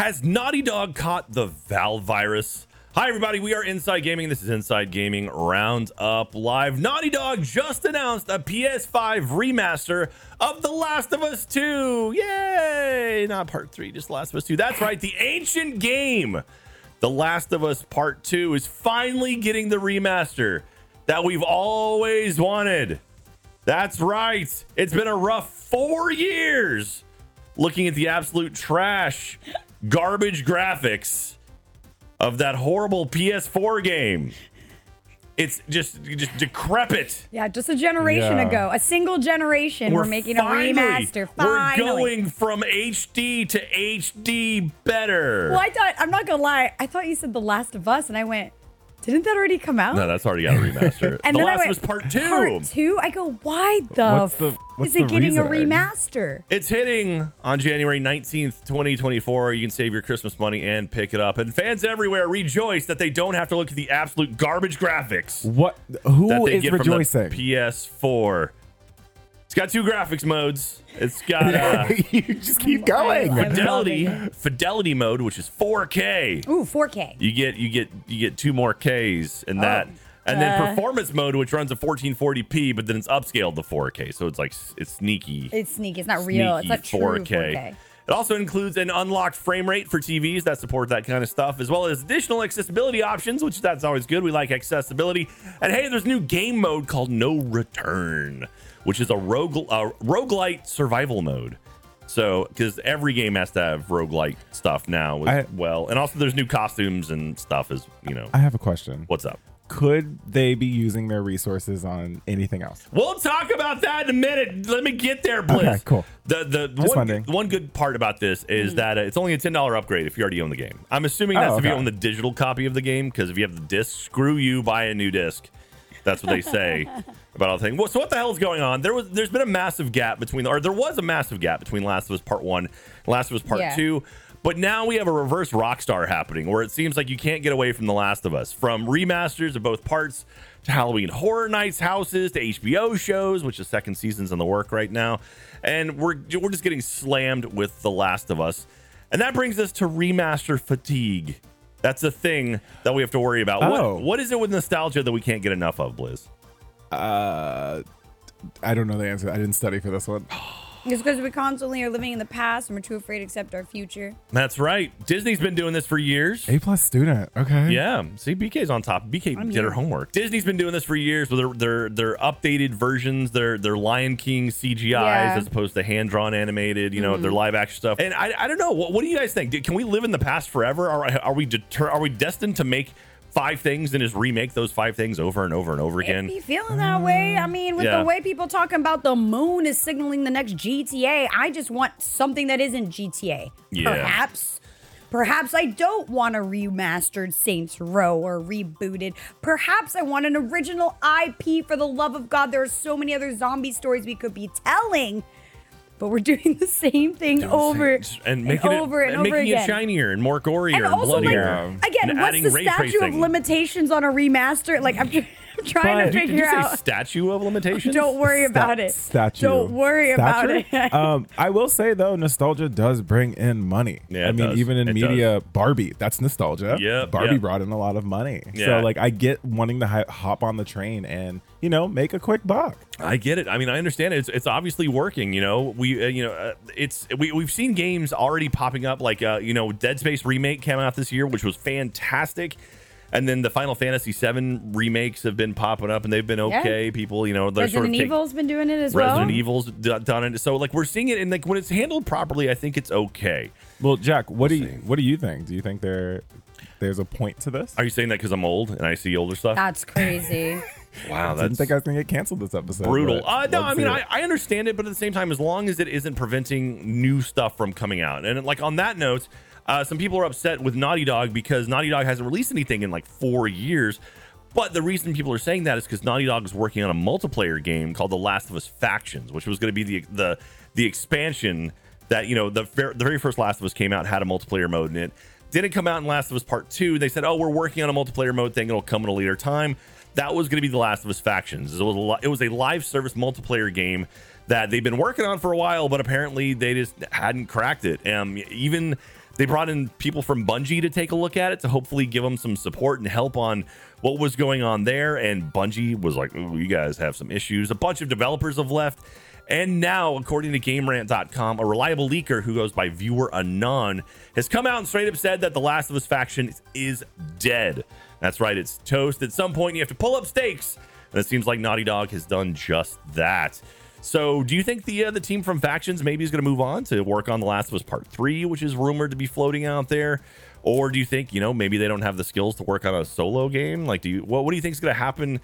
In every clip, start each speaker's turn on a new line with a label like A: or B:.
A: Has Naughty Dog caught the Valve virus? Hi, everybody. We are Inside Gaming. This is Inside Gaming Roundup Live. Naughty Dog just announced a PS5 remaster of The Last of Us 2. Yay! Not part three, just Last of Us 2. That's right. The ancient game, The Last of Us Part 2, is finally getting the remaster that we've always wanted. That's right. It's been a rough four years looking at the absolute trash, garbage graphics of that horrible PS4 game. It's just just decrepit.
B: Yeah, just a generation
C: Yeah.
B: ago, a single generation. We're, making
A: finally-
B: a remaster. Finally.
A: We're going from HD to HD better.
B: Well, I thought I'm not gonna lie. I thought you said The Last of Us, and I went, didn't that already come out?
A: No, that's already got a remaster.
B: and
A: the
B: then I
A: Last
B: went,
A: was part two.
B: Part two. I go, why the?
C: What's the-
B: f-
C: what's
B: is it
C: the
B: getting a
C: reasoning?
B: remaster?
A: It's hitting on January 19th, 2024. You can save your Christmas money and pick it up. And fans everywhere rejoice that they don't have to look at the absolute garbage graphics
C: What?
A: that they
C: is
A: get
C: rejoicing?
A: from the PS4. It's got two graphics modes. It's got uh,
C: you just keep going.
B: I'm
A: fidelity fidelity mode, which is 4K.
B: Ooh, 4K.
A: You get you get you get two more Ks in that. And then
B: Uh.
A: performance mode, which runs at 1440p, but then it's upscaled to 4K, so it's like s- it's sneaky.
B: It's sneaky. It's not real. It's not
A: sneaky
B: true 4K.
A: It also includes an unlocked frame rate for TVs that support that kind of stuff, as well as additional accessibility options, which that's always good. We like accessibility. And hey, there's a new game mode called No Return, which is a rogue uh, roguelite survival mode. So, because every game has to have roguelite stuff now as
C: I-
A: well. And also there's new costumes and stuff as, you know,
C: I have a question.
A: what's up?
C: Could they be using their resources on anything else?
A: We'll talk about that in a minute. Let me get there, Bliss.
C: Okay, cool.
A: The the
C: Just
A: one,
C: wondering.
A: one good part about this is that uh, it's only a ten dollar upgrade if you already own the game. I'm assuming
C: Oh,
A: that's if you own the digital copy of the game because if you have the disc, screw you, buy a new disc. That's what they say about all the thing. Well, so what the hell is going on? There was there's been a massive gap between or there was a massive gap between Last of Us Part One, and Last of Us Part
B: Yeah.
A: Two. But now we have a reverse Rockstar happening where it seems like you can't get away from The Last of Us. From remasters of both parts to Halloween Horror Nights houses to HBO shows, which the second season's in the work right now. And we're we're just getting slammed with The Last of Us. And that brings us to remaster fatigue. That's a thing that we have to worry about.
C: Oh.
A: What, what is it with nostalgia that we can't get enough of, Blizz?
C: Uh, I don't know the answer. I didn't study for this one.
B: It's because we constantly are living in the past and we're too afraid to accept our future.
A: That's right. Disney's been doing this for years.
C: A plus student. Okay.
A: Yeah. See, BK's on top. BK
B: I'm
A: did her homework. Disney's been doing this for years with their their, their updated versions, their their Lion King CGIs
B: Yeah.
A: as opposed to hand drawn animated, you know, their mm-hmm. live action stuff. And I, I don't know. What, what do you guys think? Can we live in the past forever? Are, are we deter, are we destined to make five things and just remake those five things over and over and over
B: If
A: again?
B: you feeling that way, I mean, with
A: Yeah.
B: the way people talking about the moon is signaling the next GTA, I just want something that isn't GTA.
A: Yeah.
B: Perhaps. Perhaps I don't want a remastered Saints Row or rebooted. Perhaps I want an original IP for the love of God. There are so many other zombie stories we could be telling, but we're doing the same thing over
A: and making
B: over
A: it
B: and,
A: and
B: over
A: making
B: again.
A: it shinier and more gorier
B: And
A: and,
B: also, like, again,
A: and
B: what's the
A: ray
B: statute of limitations on a remaster? Like, I'm, I'm trying
C: But-
B: to
A: Did
B: figure
A: you say
B: out.
A: statue of limitations?
B: Don't worry
C: Sta-
B: about it.
C: Statue.
B: Don't worry about it.
C: um, I will say though, nostalgia does bring in money.
A: Yeah,
C: I mean,
A: does.
C: even in
A: It
C: media, Barbie, that's nostalgia.
A: Yep,
C: Barbie
A: yep.
C: brought in a lot of money.
A: Yeah.
C: So like, I get wanting to hi- hop on the train and you know make a quick buck.
A: I get it. I mean, I understand it. It's, it's obviously working. You know, we uh, you know uh, it's we we've seen games already popping up like uh, you know Dead Space remake came out this year, which was fantastic. And then the Final Fantasy VII remakes have been popping up, and they've been okay. People, you know, they're
B: Resident
A: sort of take-
B: Evil's been doing it as
A: Resident
B: well.
A: Resident Evil's d- done it. So like we're seeing it, and like when it's handled properly, I think it's okay.
C: Well, Jack, what do you what do you think? Do you think there there's a point to this?
A: Are you saying that because I'm old and I see older stuff?
B: That's crazy.
A: Wow,
C: I didn't
A: that's
C: think I was gonna get canceled this episode.
A: brutal. Uh, no, I mean I. I understand it, but at the same time, as long as it isn't preventing new stuff from coming out, and like on that note, uh, some people are upset with Naughty Dog because Naughty Dog hasn't released anything in like four years. But the reason people are saying that is because Naughty Dog is working on a multiplayer game called The Last of Us Factions, which was going to be the the the expansion that you know the the very first Last of Us came out had a multiplayer mode in it. Didn't come out in Last of Us Part Two. They said, "Oh, we're working on a multiplayer mode thing. It'll come at a later time." That was going to be The Last of Us Factions. It was a, li- it was a live service multiplayer game that they've been working on for a while, but apparently they just hadn't cracked it. Um, even They brought in people from Bungie to take a look at it to hopefully give them some support and help on what was going on there. And Bungie was like, Ooh, you guys have some issues. A bunch of developers have left. And now, according to GameRant.com, a reliable leaker who goes by Viewer Anon has come out and straight up said that the Last of Us faction is dead. That's right, it's toast. At some point, you have to pull up stakes. And it seems like Naughty Dog has done just that. So, do you think the uh, the team from factions maybe is going to move on to work on The Last of Us Part Three, which is rumored to be floating out there, or do you think you know maybe they don't have the skills to work on a solo game? Like, do you what what do you think is going to happen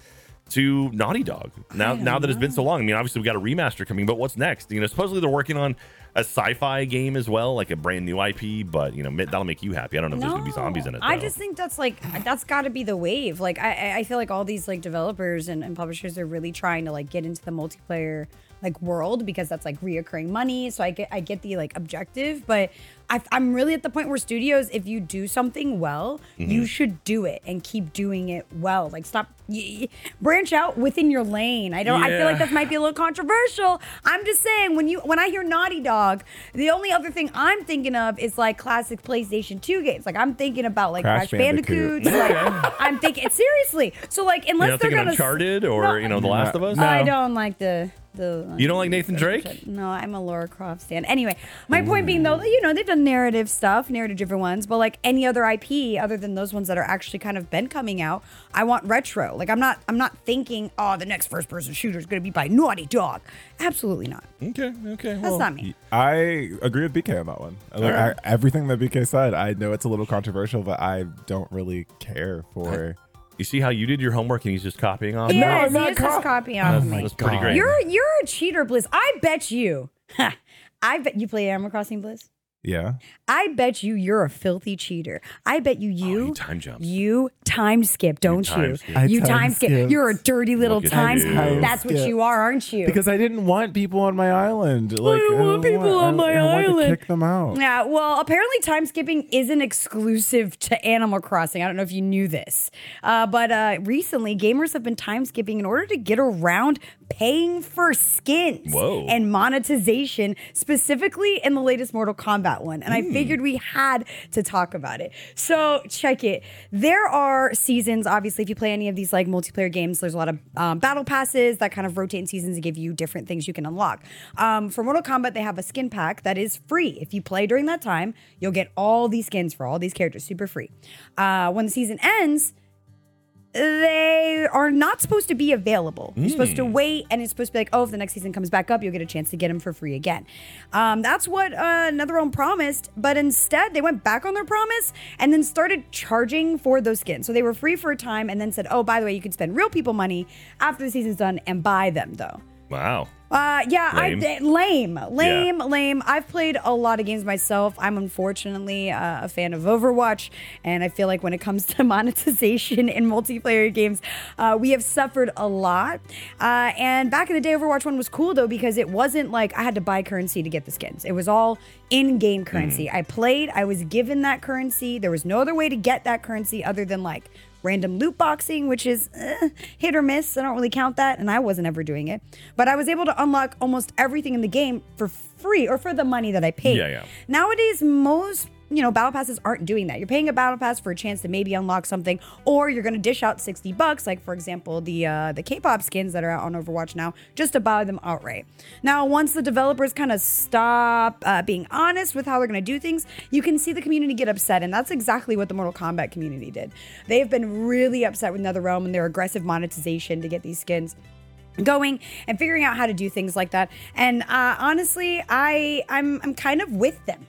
A: to Naughty Dog now now that it's been so long? I mean, obviously we got a remaster coming, but what's next? You know, supposedly they're working on a sci-fi game as well, like a brand new IP. But you know, that'll make you happy. I don't know if there's going to be zombies in it.
B: I just think that's like that's got to be the wave. Like I, I feel like all these like developers and, and publishers are really trying to like get into the multiplayer like world because that's like reoccurring money. So I get I get the like objective, but I, I'm really at the point where studios, if you do something well,
A: Mm-hmm.
B: you should do it and keep doing it well. Like stop y- y- branch out within your lane. I don't. I feel like
A: Yeah.
B: this might be a little controversial. I'm just saying when you when I hear Naughty Dog, the only other thing I'm thinking of is like classic PlayStation 2 games. Like I'm thinking about like
C: Crash
B: Crash,
C: Bandicoot.
B: Bandicoots. like, I'm thinking seriously. So like unless
A: you know,
B: they're gonna
A: Uncharted or
B: No,
A: you know The Last of Us.
C: No.
B: I don't like the the.
A: You don't like Nathan Drake?
B: No, I'm a Laura Croft stan. Anyway, my point being though, mm. you know, they've done narrative stuff, narrative driven ones, but like any other IP other than those ones that are actually kind of been coming out, I want retro. Like I'm not I'm not thinking, oh, the next first person shooter is gonna be by Naughty Dog. Absolutely not.
A: Okay, okay.
B: That's
A: well,
B: not me.
C: I agree with BK on that one. Like, I, everything that BK said, I know it's a little controversial, but I don't really care for.
A: You see how you did your homework and he's just copying off.
B: He
C: No,
B: is,
C: I'm
B: he
C: not
B: is just
C: co-
B: copying off of me.
A: that's pretty
C: God.
A: great.
B: You're you're a cheater, Bliss. I bet you. I bet you play Animal Crossing, Bliss.
C: Yeah.
B: I bet you you're a filthy cheater. I bet you you
A: Oh, you time jumps.
B: You time skip, don't
A: time
B: you?
A: skip.
B: You
C: time
B: time skip.
C: skip.
B: You're a dirty little
A: Look
B: time
A: you.
B: skip.
A: Time
B: That's what you are, aren't you?
C: Because I didn't want people on my island. Like
B: don't want people on my
C: I, I wanted
B: island.
C: to kick them out.
B: yeah, well, apparently time skipping isn't exclusive to Animal Crossing. I don't know if you knew this. Uh, but uh, recently, gamers have been time skipping in order to get around paying for skins
A: Whoa.
B: and monetization, specifically in the latest Mortal Kombat one. And I figured we had to talk about it. So check it. There are seasons, obviously, if you play any of these like multiplayer games, there's a lot of um, battle passes that kind of rotate in seasons to give you different things you can unlock. Um, for Mortal Kombat, they have a skin pack that is free. If you play during that time, you'll get all these skins for all these characters, super free. Uh, when the season ends, they are not supposed to be available. You're supposed to wait, and it's supposed to be like, oh, if the next season comes back up, you'll get a chance to get them for free again. Um, that's what uh, NetherRealm promised, but instead they went back on their promise and then started charging for those skins. So they were free for a time, and then said, oh, by the way, you can spend real people money after the season's done and buy them though.
A: Wow.
B: Uh, yeah,
A: Lame.
B: I lame, lame, lame. I've played a lot of games myself. I'm unfortunately uh, a fan of Overwatch, and I feel like when it comes to monetization in multiplayer games, uh, we have suffered a lot. Uh, and back in the day, Overwatch One was cool though because it wasn't like I had to buy currency to get the skins. It was all in-game currency. I played, I was given that currency. There was no other way to get that currency other than like random loot boxing, which is eh, hit or miss. I don't really count that, and I wasn't ever doing it. But I was able to unlock almost everything in the game for free or for the money that I paid.
A: Yeah, yeah.
B: Nowadays, most you know battle passes aren't doing that. You're paying a battle pass for a chance to maybe unlock something, or you're to dish out sixty bucks, like for example the uh, the K-pop skins that are out on Overwatch now, just to buy them outright. Now, once the developers kind of stop uh, being honest with how they're to do things, you can see the community get upset, and that's exactly what the Mortal Kombat community did. They've been really upset with NetherRealm and their aggressive monetization to get these skins going and figuring out how to do things like that. And uh, honestly, I I'm I'm kind of with them.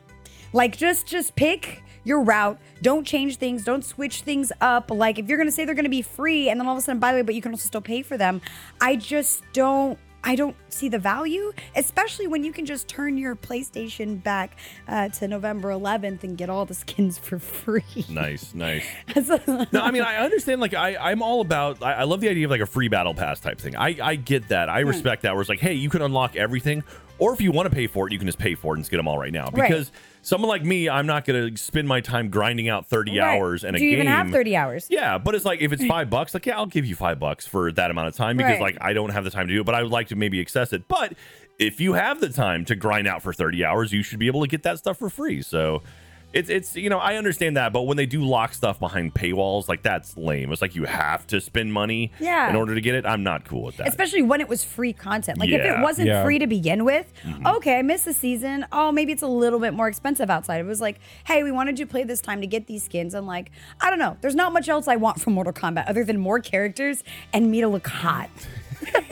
B: Like just just pick your route. Don't change things. Don't switch things up. Like if you're gonna say they're gonna be free and then all of a sudden, by the way, but you can also still pay for them. I just don't. I don't see the value, especially when you can just turn your PlayStation back uh, to November 11th and get all the skins for free.
A: Nice, nice. no, I mean, I understand. Like, I, I'm all about. I, I love the idea of like a free battle pass type thing. I, I get that. I respect that. Where it's like, hey, you can unlock everything, or if you want to pay for it, you can just pay for it and just get them all right now.
B: Right.
A: Because someone like me, I'm not going to spend my time grinding out 30
B: Right.
A: hours and a
B: Do you
A: game.
B: even have 30 hours?
A: Yeah, but it's like if it's five bucks, like yeah, I'll give you five bucks for that amount of time because
B: Right.
A: like I don't have the time to do it, but I would like to maybe access it. But if you have the time to grind out for 30 hours, you should be able to get that stuff for free. So it's it's you know I understand that, but when they do lock stuff behind paywalls, like that's lame. It's like you have to spend money
B: Yeah.
A: in order to get it. I'm not cool with that.
B: Especially when it was free content. Like if it wasn't
C: Yeah.
B: free to begin with,
A: Mm-hmm.
B: okay, I missed the season. Oh, maybe it's a little bit more expensive outside. It was like, hey, we wanted you to play this time to get these skins. And like, I don't know. There's not much else I want from Mortal Kombat other than more characters and me to look hot.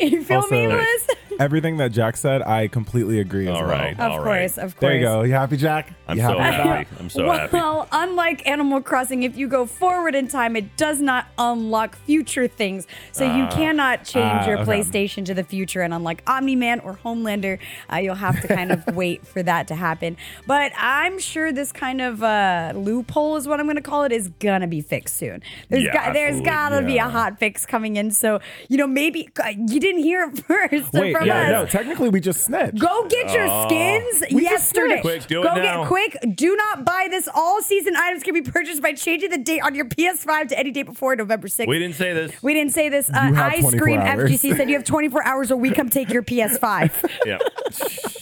B: you feel me,
C: Also-
B: Liz?
C: Everything that Jack said, I completely agree as
A: All
C: well.
B: Of
A: All right.
B: course, of course.
C: There you go. You happy, Jack?
A: I'm
C: you
A: so
C: with
A: happy. I'm so happy.
B: well,
A: happy.
B: unlike Animal Crossing, if you go forward in time, it does not unlock future things. So you cannot change
C: Ah,
B: your
C: okay.
B: PlayStation to the future. And unlike Omni Man or Homelander, uh, you'll have to kind of wait for that to happen. But I'm sure this kind of uh, loophole is what I'm going to call it is going to be fixed soon. There's
A: Yeah,
B: got, there's
A: absolutely.
B: got to be a
C: Yeah.
B: hot fix coming in. So, you know, maybe uh, you didn't hear it first
C: Wait,
B: from
C: yeah,
B: us.
C: no, technically we just snitched.
B: Go get your skins
C: We just
B: yesterday.
C: snitched.
A: Quick, do it
B: Go
A: now.
B: get quick. Do not buy this. All season items can be purchased by changing the date on your PS5 to any date before November 6th.
A: we didn't say this.
B: We didn't say this. Uh,
C: have
B: Ice
C: 24
B: Cream
C: hours.
B: FGC said you have 24 hours or we come take your PS5.
A: Yeah.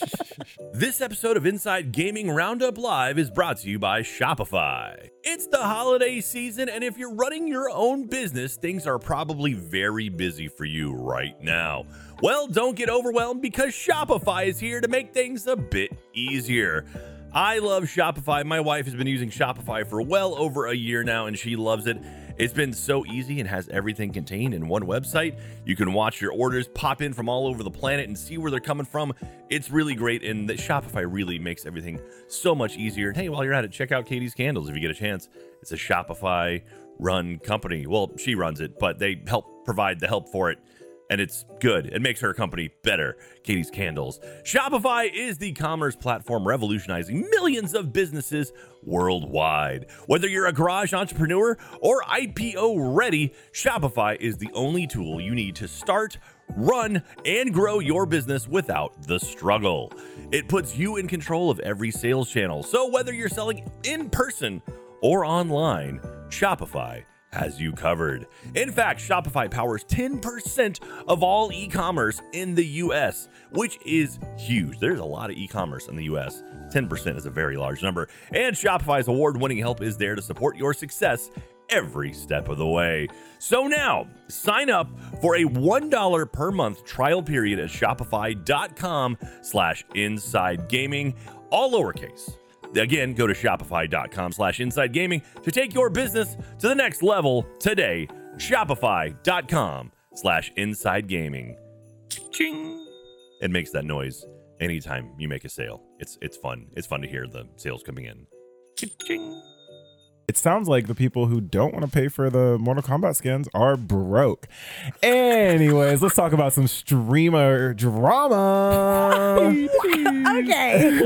A: this episode of Inside Gaming Roundup Live is brought to you by Shopify. It's the holiday season, and if you're running your own business, things are probably very busy for you right now. Well, don't get overwhelmed because Shopify is here to make things a bit easier. I love Shopify. My wife has been using Shopify for well over a year now, and she loves it. It's been so easy and has everything contained in one website. You can watch your orders pop in from all over the planet and see where they're coming from. It's really great, and the Shopify really makes everything so much easier. Hey, while you're at it, check out Katie's Candles if you get a chance. It's a Shopify run company. Well, she runs it, but they help provide the help for it and it's good. It makes her company better. Katie's Candles. Shopify is the commerce platform revolutionizing millions of businesses worldwide. Whether you're a garage entrepreneur or IPO ready, Shopify is the only tool you need to start, run, and grow your business without the struggle. It puts you in control of every sales channel. So whether you're selling in person or online, Shopify has you covered. In fact, Shopify powers 10% of all e commerce in the US, which is huge. There's a lot of e commerce in the US. 10% is a very large number. And Shopify's award winning help is there to support your success every step of the way. So now, sign up for a $1 per month trial period at shopify.com slash inside gaming, all lowercase. Again, go to shopify.com slash inside gaming to take your business to the next level today. Shopify.com slash inside gaming. Ching. It makes that noise anytime you make a sale. It's it's fun. It's fun to hear the sales coming in. Ching.
C: It sounds like the people who don't want to pay for the Mortal Kombat skins are broke. Anyways, let's talk about some streamer drama.
B: okay.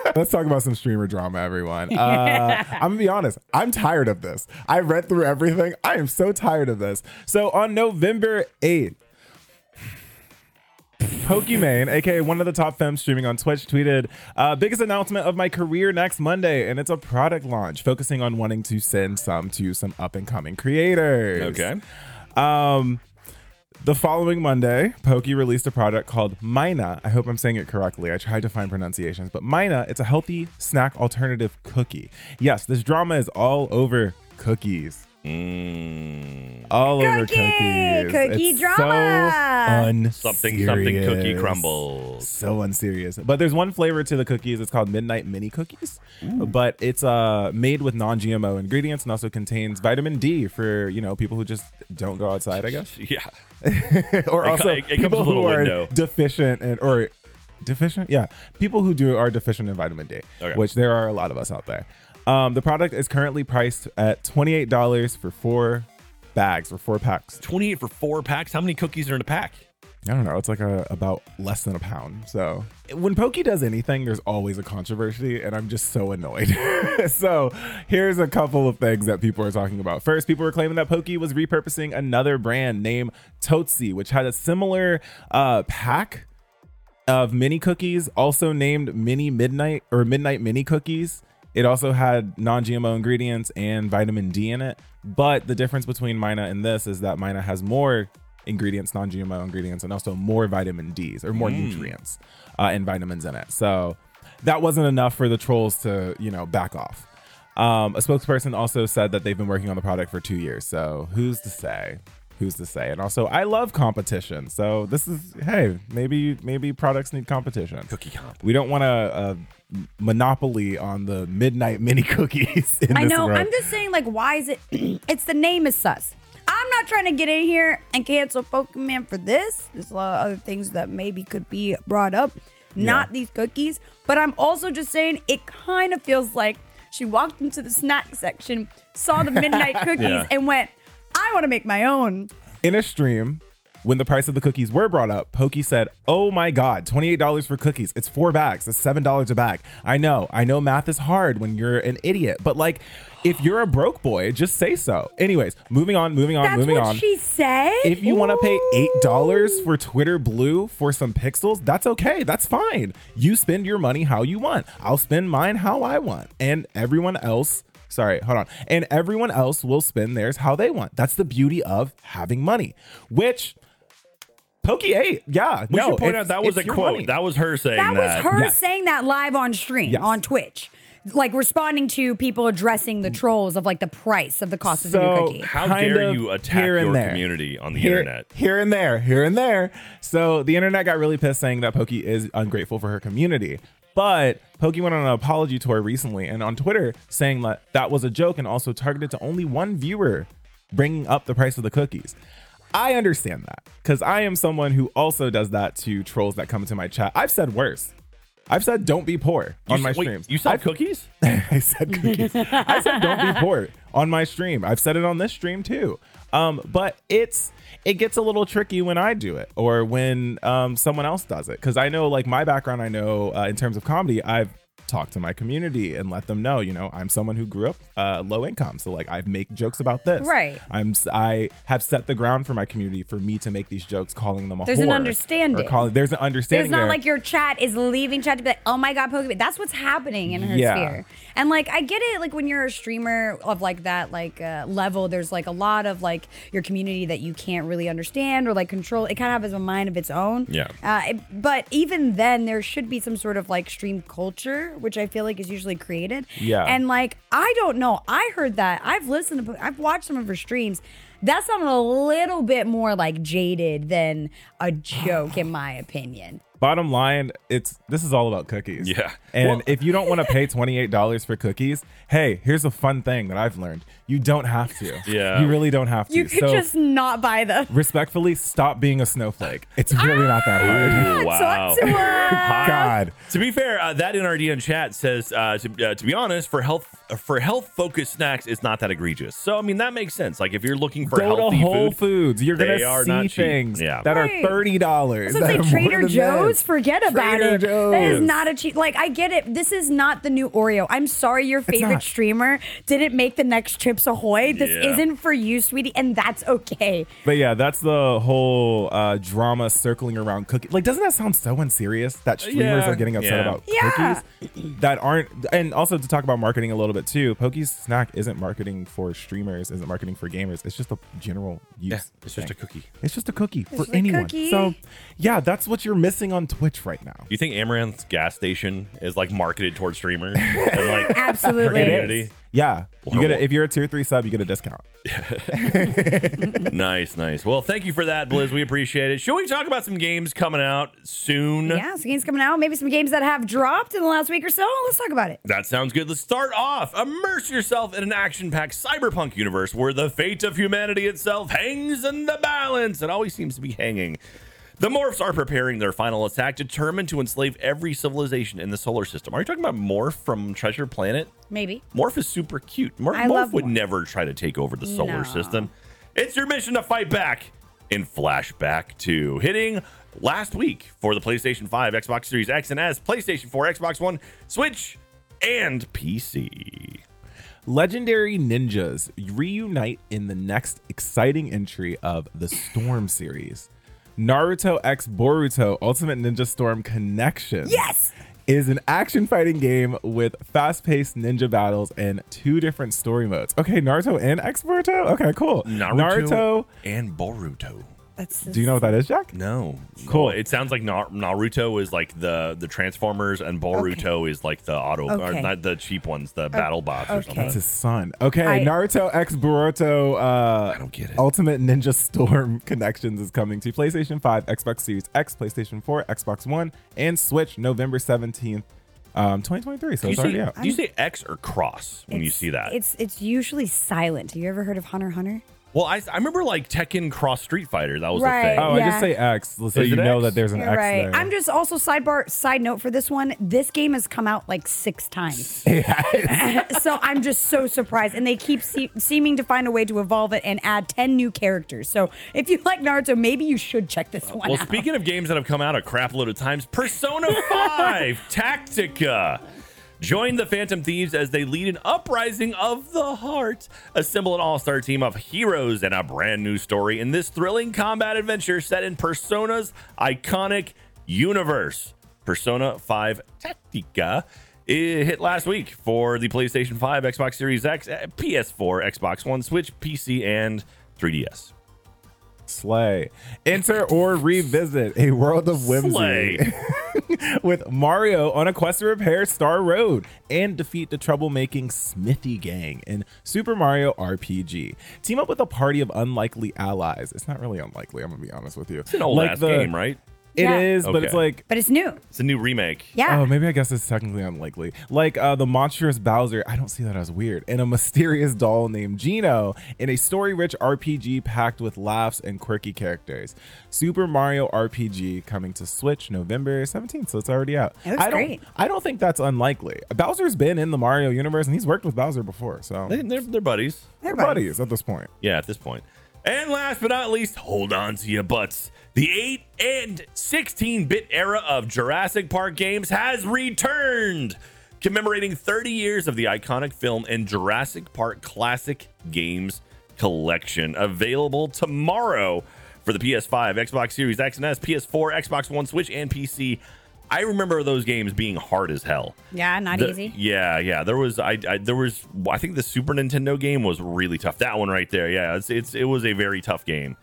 C: Let's talk about some streamer drama, everyone. Uh, I'm gonna be honest. I'm tired of this. I read through everything. I am so tired of this. So on November 8th, Pokimane, aka one of the top femmes streaming on Twitch, tweeted, uh, "Biggest announcement of my career next Monday, and it's a product launch focusing on wanting to send some to some up and coming creators."
A: Okay.
C: Um, the following Monday, Pokey released a product called Myna. I hope I'm saying it correctly. I tried to find pronunciations, but Myna, it's a healthy snack alternative cookie. Yes, this drama is all over cookies.
A: Mm,
C: All over
B: Cookie!
C: cookies.
B: Cookie
C: It's
B: drama!
C: So unserious.
A: something something cookie crumbles.
C: So unserious. But there's one flavor to the cookies. It's called Midnight Mini Cookies. But it's uh made with non-GMO ingredients and also contains vitamin D for, you know, people who just don't go outside, I guess.
A: Yeah.
C: or
A: It
C: also
A: it- it comes
C: people
A: with
C: who
A: little
C: are
A: window.
C: deficient and or deficient yeah people who do are deficient in vitamin d
A: Okay.
C: which there are a lot of us out there um, the product is currently priced at $28 for four bags or four packs
A: 28 for four packs. How many cookies are in a pack?
C: i don't know it's like a, about less than a pound so when pokey does anything there's always a controversy and i'm just so annoyed so here's a couple of things that people are talking about first people were claiming that pokey was repurposing another brand named Totsi, which had a similar uh, pack of mini cookies, also named Mini Midnight or Midnight Mini Cookies. It also had non GMO ingredients and vitamin D in it. But the difference between Myna and this is that Myna has more ingredients, non GMO ingredients, and also more vitamin Ds or more nutrients uh, and vitamins in it. So that wasn't enough for the trolls to, you know, back off. Um, a spokesperson also said that they've been working on the product for two years. So who's to say? Who's to say? And also, I love competition. So this is hey, maybe maybe products need competition.
A: Cookie comp.
C: We don't want to. a monopoly on the midnight mini cookies. In
B: I
C: this
B: know.
C: world.
B: I'm just saying, like, why is it? it's the name is sus. I'm not trying to get in here and cancel Pokimane for this. There's a lot of other things that maybe could be brought up, not
C: Yeah.
B: these cookies. But I'm also just saying it kind of feels like she walked into the snack section, saw the midnight cookies,
A: Yeah.
B: and went, "I want to make my own."
C: in a stream when the price of the cookies were brought up pokey said oh my god $28 for cookies it's four bags it's $7 a bag i know i know math is hard when you're an idiot but like if you're a broke boy just say so anyways moving on moving on moving on.
B: That's
C: moving
B: what
C: on
B: she said.
C: if you want to pay eight dollars for Twitter Blue for some pixels, that's okay. That's fine. You spend your money how you want. I'll spend mine how I want, and everyone else. Sorry, hold on. And everyone else will spend theirs how they want. That's the beauty of having money. Which Pokey ate. Yeah,
A: We
C: no.
A: should point out that was a quote.
C: money.
A: That was her saying
B: That
A: that.
B: was her
C: Yes.
B: saying that live on stream
C: Yes.
B: on Twitch. Like responding to people addressing the trolls of like the price of the cost of the new cookie.
A: How
C: kind
A: dare you attack
C: here and
A: your
C: there.
A: community on the
C: here,
A: internet?
C: Here and there, here and there. So the internet got really pissed saying that Pokey is ungrateful for her community. But Pokey went on an apology tour recently and on Twitter saying that that was a joke and also targeted to only one viewer, bringing up the price of the cookies. I understand that because I am someone who also does that to trolls that come into my chat. I've said worse. I've said don't be poor on
A: You
C: my
A: s- wait,
C: streams.
A: You sell
C: I've-
A: cookies?
C: I said cookies. I said don't be poor on my stream. I've said it on this stream too. Um, but it's it gets a little tricky when I do it or when um, someone else does it because I know like my background. I know uh, in terms of comedy, I've talked to my community and let them know. You know, I'm someone who grew up uh, low income, so like I make jokes about this.
B: Right.
C: I'm i have set the ground for my community for me to make these jokes, calling them a
B: There's an understanding.
C: Calling, there's an understanding.
B: It's not
C: there.
B: like your chat is leaving chat to be like, oh my god, Pokimane. That's what's happening in her
C: Yeah.
B: sphere. And like, I get it. Like when you're a streamer of like that like uh, level, there's like a lot of like your community that you can't really understand or like control. It kind of has a mind of its own.
A: Yeah.
B: Uh, it- but even then, there should be some sort of like stream culture, which I feel like is usually created.
C: Yeah.
B: And like, I don't know. I heard that. I've listened to. I've watched some of her streams. That sounded a little bit more like jaded than a joke, in my opinion.
C: Bottom line, it's this is all about cookies.
A: Yeah.
C: And
A: Well-
C: if you don't want to pay twenty eight dollars for cookies, hey, here's a fun thing that I've learned. You don't have to.
A: Yeah.
C: You really don't have to.
B: You could
C: so
B: just not buy them.
C: respectfully stop being a snowflake. It's really not that hard.
A: Ooh, wow.
B: Talk to.
C: God.
A: To be fair, uh, that NRD in chat says, uh, to, uh, to be honest, for health for health focused snacks, it's not that egregious. So I mean, that makes sense. Like if you're looking for
C: Go to
A: healthy
C: Whole
A: food,
C: Foods. You're gonna
A: are
C: see
A: not cheap.
C: things
A: Yeah.
C: that
B: Right.
C: are thirty dollars.
B: I was gonna say Trader Joe's. Forget about
C: Trader
B: it. That is not a cheap. Like I get it. This is not the new Oreo. I'm sorry, your favorite streamer didn't make the next Chips Ahoy. This
A: Yeah.
B: isn't for you, sweetie, and that's okay.
C: But yeah, that's the whole uh, drama circling around cookies. Like, doesn't that sound so unserious that streamers
A: Yeah,
C: are getting upset
A: yeah.
C: about
B: Yeah.
C: cookies that aren't? And also to talk about marketing a little bit too, Pokey's snack isn't marketing for streamers, isn't marketing for gamers. It's just a general use.
A: yeah, it's just a
C: thing.
A: cookie.
C: It's just a cookie for
B: just a
C: anyone.
B: cookie.
C: So yeah, that's what you're missing on Twitch right now.
A: You think Amouranth's gas station is like marketed towards streamers and like
B: Absolutely.
A: community?
C: Yeah, you get a, if you're a tier three sub, you get a discount.
A: nice, nice. Well, thank you for that, Blizz. We appreciate it. Should we talk about some games coming out soon?
B: Yeah, some games coming out. Maybe some games that have dropped in the last week or so. Let's talk about it.
A: That sounds good. Let's start off. Immerse yourself in an action packed cyberpunk universe where the fate of humanity itself hangs in the balance. It always seems to be hanging. The Morphs are preparing their final attack, determined to enslave every civilization in the solar system. Are you talking about Morph from Treasure Planet?
B: Maybe.
A: Morph is super cute. Mor-
B: I
A: Morph
B: love
A: would
B: Morph.
A: never try to take over the solar
B: No.
A: system. It's your mission to fight back in Flashback 2, hitting last week for the PlayStation 5, Xbox Series X and S, PlayStation 4, Xbox One, Switch, and PC.
C: Legendary ninjas reunite in the next exciting entry of the Storm series. Naruto X Boruto Ultimate Ninja Storm Connection.
B: Yes!
C: Is an action fighting game with fast paced ninja battles and two different story modes. Okay, Naruto and X Boruto? Okay, cool.
A: Naruto,
C: Naruto
A: and Boruto.
B: That's
C: Do you know what that is, Jack?
A: No,
C: Cool.
A: No, it sounds like Na- Naruto is like the the Transformers, and Boruto is like the auto, or not the cheap ones, the battle bots or
B: okay.
A: something.
C: It's his son. Okay,
B: I-
C: Naruto X Boruto uh,
A: I don't get it.
C: Ultimate Ninja Storm Connections is coming to PlayStation 5, Xbox Series X, PlayStation 4, Xbox One, and Switch November 17th, um, 2023. So
A: Do you,
C: it's already
A: say,
C: out.
A: do you say X or cross when you
B: It's-
A: see that?
B: It's it's usually silent. Have you ever heard of Hunter x Hunter?
A: Well, I, I remember like Tekken Cross Street Fighter. That was
B: Right.
A: the thing.
C: Oh, I just say X so
A: Is
C: you know
A: X?
C: that there's an
B: You're
C: X
B: right.
C: there.
B: I'm just also sidebar side note for this one. This game has come out like six times, so I'm just so surprised. And they keep se- seeming to find a way to evolve it and add ten new characters. So if you like Naruto, maybe you should check this one
A: Well,
B: out.
A: speaking of games that have come out a crap load of times, Persona 5 Tactica. Join the Phantom Thieves as they lead an uprising of the heart. Assemble an all star team of heroes and a brand new story in this thrilling combat adventure set in Persona's iconic universe. Persona 5 Tactica. It hit last week for the PlayStation 5, Xbox Series X, eh, PS4, Xbox One, Switch, PC, and 3DS.
C: Slay. Enter or revisit a world of whimsy with Mario on a quest to repair Star Road and defeat the troublemaking Smithy Gang in Super Mario RPG. Team up with a party of unlikely allies. It's not really unlikely, I'm gonna be honest with you. It's
A: an old ass game, right?
C: It
B: Yeah.
C: is, but it's
A: Okay.
C: like
B: but it's new.
A: It's a new remake.
B: Yeah.
C: Oh, maybe I guess it's technically unlikely. Like uh, the monstrous Bowser, I don't see that as weird. And a mysterious doll named Geno in a story-rich RPG packed with laughs and quirky characters. Super Mario RPG coming to Switch November 17th, so it's already out.
B: It looks
C: I don't,
B: great.
C: I don't think that's unlikely. Bowser's been in the Mario universe and he's worked with Bowser before, so
A: They, they're, they're buddies.
C: they're
B: buddies.
C: buddies at this point.
A: Yeah, at this point. And last but not least, hold on to your butts. The 8 and 16 bit era of Jurassic Park games has returned, commemorating 30 years of the iconic film and Jurassic Park Classic Games Collection. Available tomorrow for the PS5, Xbox Series X and S, PS4, Xbox One, Switch, and PC. I remember those games being hard as hell.
B: yeah, not
A: The-
B: easy.
A: Yeah, yeah. There was I, I there was I think the Super Nintendo game was really tough. That one right there. Yeah, it's, it's it was a very tough game.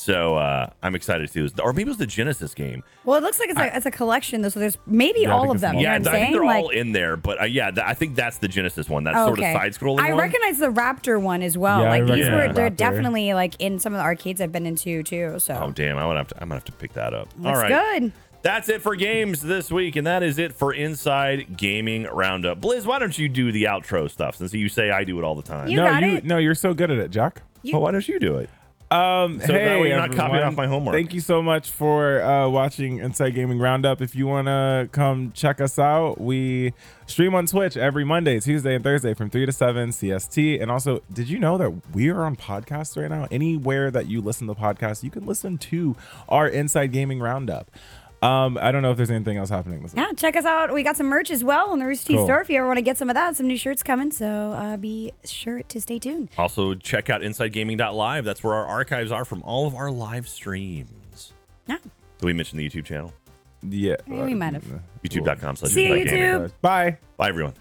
A: So uh I'm excited to see this. Or maybe it was the Genesis game.
B: Well, it looks like it's, a, it's a collection though, so there's maybe
C: Yeah,
B: all of them.
C: all-
B: You know
A: yeah,
B: I'm
A: I think they're
B: like,
A: all in there. But uh, yeah, th- I think that's the Genesis one. That
B: Oh,
A: sort of side scrolling
B: I
A: one.
B: recognize the Raptor one as well.
C: Yeah, I
B: like these
C: recognize
B: were
C: the
B: they're
C: Raptor.
B: definitely like in some of the arcades I've been into too. So
A: Oh damn! I would have to. I'm gonna have to pick that up.
B: looks
A: all right.
B: good.
A: That's it for games this week, and that is it for Inside Gaming Roundup. Blizz, why don't you do the outro stuff since you say I do it all the time?
B: You
C: no,
B: got
C: you
B: it.
C: no, you're so good at it, Jack.
A: well, why don't you do it?
C: Um,
A: So that
C: hey,
A: way you're not copying off my homework.
C: Thank you so much for uh, watching Inside Gaming Roundup. If you want to come check us out, we stream on Twitch every Monday, Tuesday, and Thursday from 3 to 7 CST. And also, did you know that we are on podcasts right now? Anywhere that you listen to podcasts, you can listen to our Inside Gaming Roundup. Um, I don't know if there's anything else happening this week.
B: Yeah, check us out. We got some merch as well on the Rooster Teeth
C: Cool.
B: store. If you ever want to get some of that, some new shirts coming. So uh, be sure to stay tuned.
A: Also, check out InsideGaming.live. That's where our archives are from all of our live streams.
B: Yeah.
A: Did we mention the YouTube channel?
C: Yeah.
B: Yeah, we might have.
A: YouTube.com slash
B: See you,
A: Inside
B: YouTube.
C: Bye.
A: Bye, everyone.